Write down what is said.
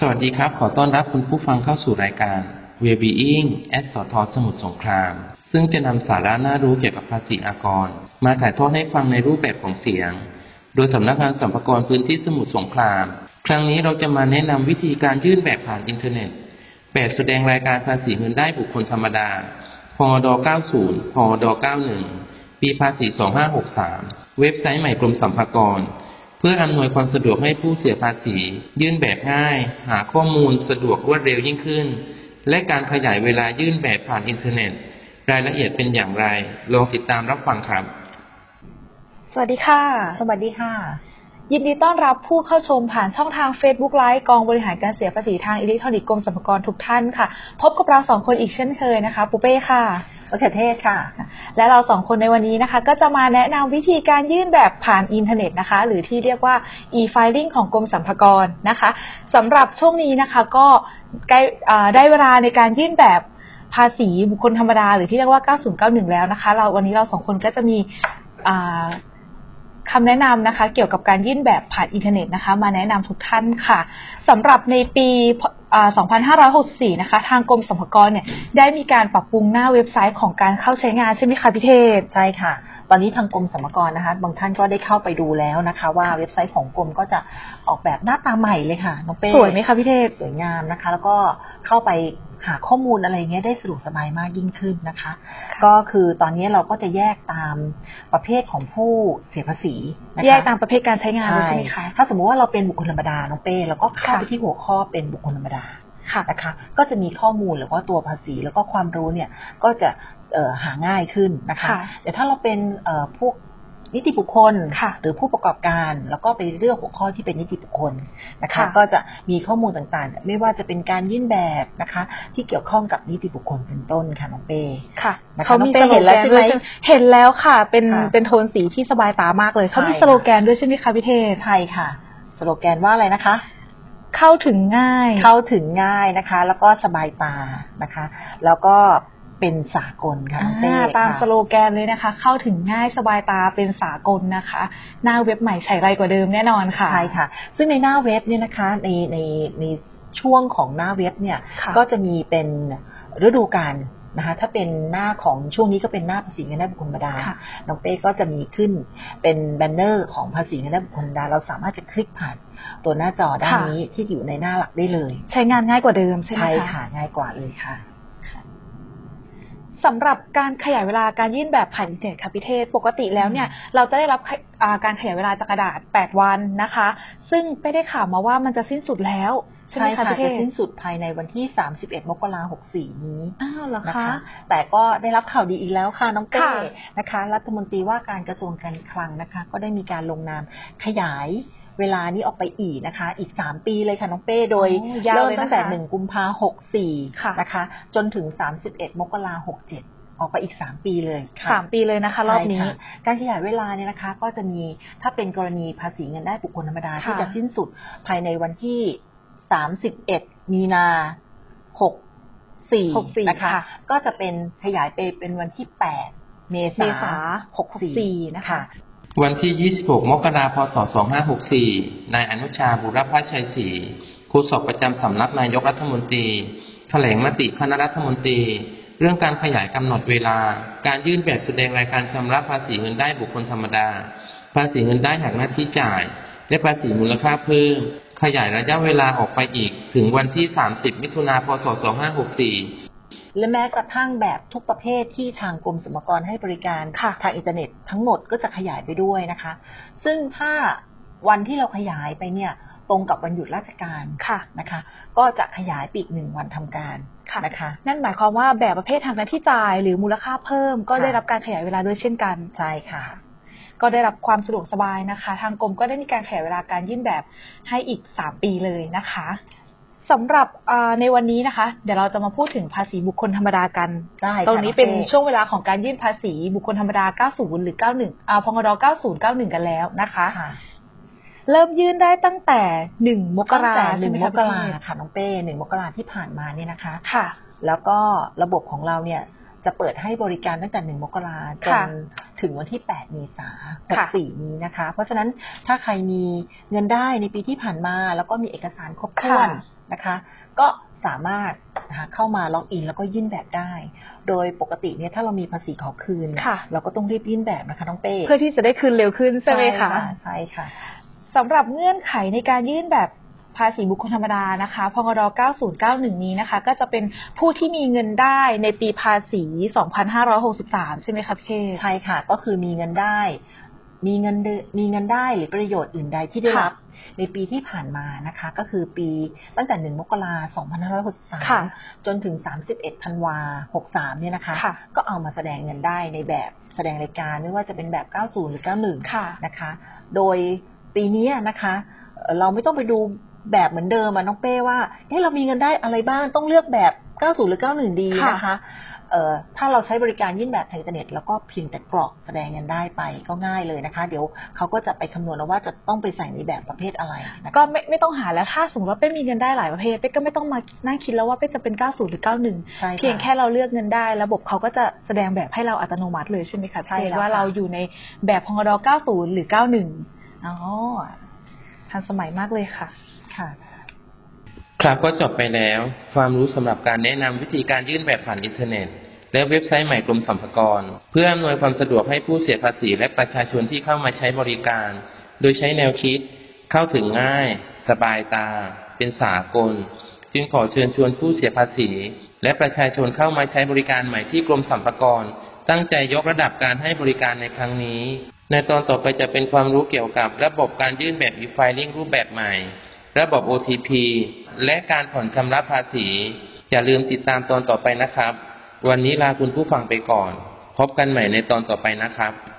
สวัสดีครับ ขอต้อนรับคุณผู้ฟังเข้าสู่รายการ Wellbeing at สทสมุทรสงคราม ซึ่งจะนำสาระน่ารู้เกี่ยวกับภาษีอากร มาถ่ายทอดให้ฟังในรูปแบบของเสียง โดยสำนักงานสัมภากรพื้นที่สมุทรสงคราม ครั้งนี้เราจะมาแนะนำวิธีการยื่นแบบผ่านอินเทอร์เน็ต แบบแสดงรายการภาษีเงินได้บุคคลธรรมดา พด 90 พด 91 ปีภาษี 2563 เว็บไซต์ใหม่กรมสัมภากร เพื่ออำนวยความสะดวกให้ผู้เสียภาษี ยื่นแบบง่าย หาข้อมูลสะดวกรวดเร็วยิ่งขึ้น และการขยายเวลายื่นแบบผ่านอินเทอร์เน็ต รายละเอียดเป็นอย่างไร ลองติดตามรับฟังครับ สวัสดีค่ะ สวัสดีค่ะ ยินดีต้อนรับผู้เข้าชมผ่านช่องทาง Facebook ไลฟ์กองบริหารการเสียภาษีทางอิเล็กทรอนิกส์กรมสรรพากรทุกท่านค่ะ พบกับเราสองคนอีกเช่นเคยนะคะ ปุเป้ค่ะ มะเขือเทศค่ะ และเราสองคนในวันนี้นะคะ ก็จะมาแนะนำวิธีการยื่นแบบผ่านอินเทอร์เน็ตนะคะ หรือที่เรียกว่า e-filing ของกรมสรรพากรนะคะสำหรับช่วงนี้นะคะ ก็ใกล้อาได้เวลาในการยื่นแบบภาษีบุคคลธรรมดา หรือที่เรียกว่า 9091 แล้วนะคะ เราวันนี้เราสองคนก็จะมีคำแนะนำนะคะ เกี่ยวกับการยื่นแบบผ่านอินเทอร์เน็ตนะคะ มาแนะนำทุกท่านค่ะสำหรับในปี 2564 นะคะ ทางกรมสรรพากรเนี่ยได้มีการปรับปรุงหน้าเว็บไซต์ของการเข้าใช้งานใช่ไหมคะพี่เทพ ใช่ค่ะ ตอนนี้ทางกรมสรรพากรนะคะ บางท่านก็ได้เข้าไปดูแล้วนะคะ ว่าเว็บไซต์ของกรมก็จะออกแบบหน้าตาใหม่เลยค่ะน้องเป้สวยไหมคะพี่เทพ สวยงามนะคะ แล้วก็เข้าไป หาข้อมูลอะไรเงี้ยได้สะดวกสบายมากยิ่งขึ้นนะคะ ก็คือตอนนี้เราก็จะแยกตามประเภทของผู้เสียภาษีนะคะแยกตามประเภทการใช้งานเลยใช่ไหมคะถ้าสมมุติว่าเราเป็นบุคคลธรรมดาน้องเป้เราก็เข้าค่ะไปที่หัวข้อเป็นบุคคลธรรมดาค่ะนะคะก็จะมีข้อมูลหรือว่าตัวภาษีแล้วก็ความรู้เนี่ยก็จะเอ่อหาง่ายขึ้นนะคะค่ะแต่ถ้าเราเป็นเอ่อพวก นิติบุคคลค่ะหรือผู้ประกอบการ แล้วก็ไปเลือกหัวข้อที่เป็นนิติบุคคลนะคะค่ะก็จะมีข้อมูลต่างๆ ไม่ว่าจะเป็นการยื่นแบบนะคะ ที่เกี่ยวข้องกับนิติบุคคลเป็นต้นค่ะน้องเป้ค่ะนะคะเขามีน้องเป้สโลเห็นแล้แกวนใช่ไหมด้วยเห็นแล้วค่ะ เป็นค่ะเป็นโทนสีที่สบายตามากเลยเขามีใช่สโลแกนด้วยใช่ไหมคะพี่เทพใช่ค่ะ สโลแกนว่าอะไรนะคะเข้าถึงง่าย เข้าถึงง่ายนะคะ แล้วก็สบายตานะคะ แล้วก็ เป็นสากลค่ะน้องเต้อ่าตามค่ะสโลแกนเลยนะคะ เข้าถึงง่ายสบายตาเป็นสากลนะคะ หน้าเว็บใหม่ใช้ไรกว่าเดิมแน่นอนค่ะใช่ค่ะ ซึ่งในหน้าเว็บเนี่ยนะคะในในในช่วงของหน้าเว็บเนี่ยค่ะก็จะมีเป็นฤดูกาลนะคะถ้าเป็นหน้าของช่วงนี้ก็เป็นหน้าภาษีเงินได้บุคคลธรรมดาค่ะน้องเป้ก็จะมีขึ้นเป็น banner ของภาษีเงินได้บุคคลธรรมดา เราสามารถจะคลิกผ่านตัวหน้าจอด้านค่ะนี้ที่อยู่ในหน้าหลักได้เลย ใช้งานง่ายกว่าเดิมใช่ไหมใช่คะค่ะง่ายกว่าเลยค่ะ สำหรับการขยายเวลาการยื่นแบบผ่านอินเทอร์เน็ตค่ะพี่เทศปกติแล้วเนี่ยเราจะได้รับขยอ่าการขยายเวลาจากกระดาษ 8 วันนะคะ ซึ่งไม่ได้ข่าวมาว่ามันจะสิ้นสุดแล้วใช่ไหมใช่คะค่ะพี่เทศจะสิ้นสุดภายในวันที่ 31 มกราคม 64 นี้อ้าวเหรอนะคะคะ แต่ก็ได้รับข่าวดีอีกแล้วค่ะ น้องเต้ค่ะนะคะ รัฐมนตรีว่าการกระทรวงการคลังนะคะ ก็ได้มีการลงนามขยาย เวลานี้ออกไปอีกนะคะ อีก 3 ปีเลยค่ะน้องเป้โดยโอ้ยาวเริ่มเลยนะคะตั้งแต่ 1 กุมภาหกสี่ค่ะนะคะ จนถึง 31 มกราหกเจ็ดออกไปอีก 3 ปีเลยค่ะสามปีเลยนะคะ รอบนี้ใช่ค่ะการขยายเวลาเนี่ยนะคะ ก็จะมีถ้าเป็นกรณีภาษีเงินได้บุคคลธรรมดาค่ะที่จะสิ้นสุดภายในวันที่ 31 มีนา64 64นะคะค่ะก็จะเป็นขยายไปเป็นวันที่ 8 เมเมษาษา64นะคะ วันที่ 26 มกราคม พศ 2564 นายอนุชา บุรพชัยศรีโฆษกประจำสำนักนายกรัฐมนตรี แถลงมติคณะรัฐมนตรี เรื่องการขยายกำหนดเวลา การยื่นแบบแสดงรายการชำระภาษีเงินได้บุคคลธรรมดา ภาษีเงินได้หักหน้าที่จ่าย และภาษีมูลค่าเพิ่ม ขยายระยะเวลาออกไปอีก ถึงวันที่ 30 มิถุนาพศ 2564 และแม้กระทั่งแบบทุกประเภทที่ทางกรมสรรพากรให้บริการค่ะทางอินเทอร์เน็ตทั้งหมดก็จะขยายไปด้วยนะคะ ซึ่งถ้าวันที่เราขยายไปเนี่ยตรงกับวันหยุดราชการค่ะนะคะ ก็จะขยายไปอีกหนึ่งวันทำการค่ะนะคะ นั่นหมายความว่าแบบประเภททางการที่จ่าย หรือมูลค่าเพิ่ม ก็ค่ะได้รับการขยายเวลาด้วยเช่นกันใช่ค่ะ ก็ได้รับความสะดวกสบายนะคะ ทางกรมก็ได้มีการขยายเวลาการยื่นแบบให้อีก 3 ปีเลยนะคะ สำหรับอ่าในวันนี้นะคะ เดี๋ยวเราจะมาพูดถึงภาษีบุคคลธรรมดากันได้ค่ะตรงนี้เป็นองป้ช่วงเวลาของการยื่นภาษีบุคคลธรรมดา 90 หรือ 91อ่าพงด90 91 กันแล้วนะคะค่ะเริ่มยื่นได้ตั้งแต่ 1 มกตั้งราแต่หใช่นึ่งไหมมคะกราพี่เทพค่ะน้องเป้หนึ่งมกราที่ผ่านมาเนี่ยนะคะ ค่ะ แล้วก็ระบบของเราเนี่ย จะเปิดให้บริการตั้งแต่ 1 มกราจนค่ะถึงวันที่ 8 เมษาค่ะ64 นี้นะคะ เพราะฉะนั้นถ้าใครมีเงินได้ในปีที่ผ่านมา แล้วก็มีเอกสารครบถ้วนค่ะนะคะ ก็สามารถนะคะเข้ามาล็อกอินแล้วก็ยื่นแบบได้ โดยปกติเนี่ยถ้าเรามีภาษีขอคืนค่ะเราก็ต้องรีบยื่นแบบนะคะน้องเป้ เพื่อที่จะได้คืนเร็วขึ้นใช่ไหมคะ ใช่ค่ะสำหรับเงื่อนไขในการยื่นแบบ ภาษีบุคคลธรรมดานะคะ พงร9091 นี้นะคะ ก็จะเป็นผู้ที่มีเงินได้ในปีภาษี 2563 ใช่ไหมคะพี่เคใช่ค่ะ ก็คือมีเงินได้ มีเงินเดือนมีเงินได้หรือประโยชน์อื่นใดที่ได้ค่ะรับในปีที่ผ่านมานะคะ ก็คือปีตั้งแต่ 1 มกราคมค่ะ2563 จนถึง 31 ธันวา63 เนี่ยนะคะค่ะก็เอามาแสดงเงินได้ในแบบแสดงรายการไม่ว่าจะเป็นแบบ 90 หรือ 91ค่ะนะคะ โดยปีนี้นะคะเอ่อเราไม่ต้องไปดู แบบเหมือนเดิมอะน้องเป้ว่าเฮ้เรามีเงินได้อะไรบ้างต้องเลือกแบบ 90 หรือ 91 ดีนะคะเอ่อถ้าเราใช้บริการยื่นแบบทางอินเทอร์เน็ต แล้วก็เพียงแต่กรอกแสดงเงินได้ไปก็ง่ายเลยนะคะ เดี๋ยวเขาก็จะไปคำนวณแล้วว่าจะต้องไปใส่ในแบบประเภทอะไรนะคะก็ไม่ไม่ต้องหาแล้วถ้าสมมติว่าเป้มีเงินได้หลายประเภทเป้ก็ไม่ต้องมานั่งคิดแล้วว่าเป้จะเป็น 90 หรือ 91ใช่ะเพียงแค่เราเลือกเงินได้ ระบบเขาก็จะแสดงแบบให้เราอัตโนมัติเลยใช่ไหมคะใช่พี่แล้วว่าค่ะเราอยู่ในแบบพงร90 หรือ 91อ๋อทันสมัยมากเลยค่ะ ค่ะ ครับก็จบไปแล้ว ความรู้สำหรับการแนะนำวิธีการยื่นแบบผ่านอินเทอร์เน็ต และเว็บไซต์ใหม่กรมสรรพากร เพื่ออำนวยความสะดวกให้ผู้เสียภาษีและประชาชนที่เข้ามาใช้บริการ โดยใช้แนวคิด เข้าถึงง่าย สบายตา เป็นสากล จึงขอเชิญชวนผู้เสียภาษี และประชาชนเข้ามาใช้บริการใหม่ที่กรมสรรพากรตั้งใจยกระดับการให้บริการในครั้งนี้ ในตอนต่อไปจะเป็นความรู้เกี่ยวกับระบบการยื่นแบบ e-filing รูปแบบใหม่ ระบบ OTP และการผ่อนชำระภาษี อย่าลืมติดตามตอนต่อไปนะครับ วันนี้ลาคุณผู้ฟังไปก่อน พบกันใหม่ในตอนต่อไปนะครับ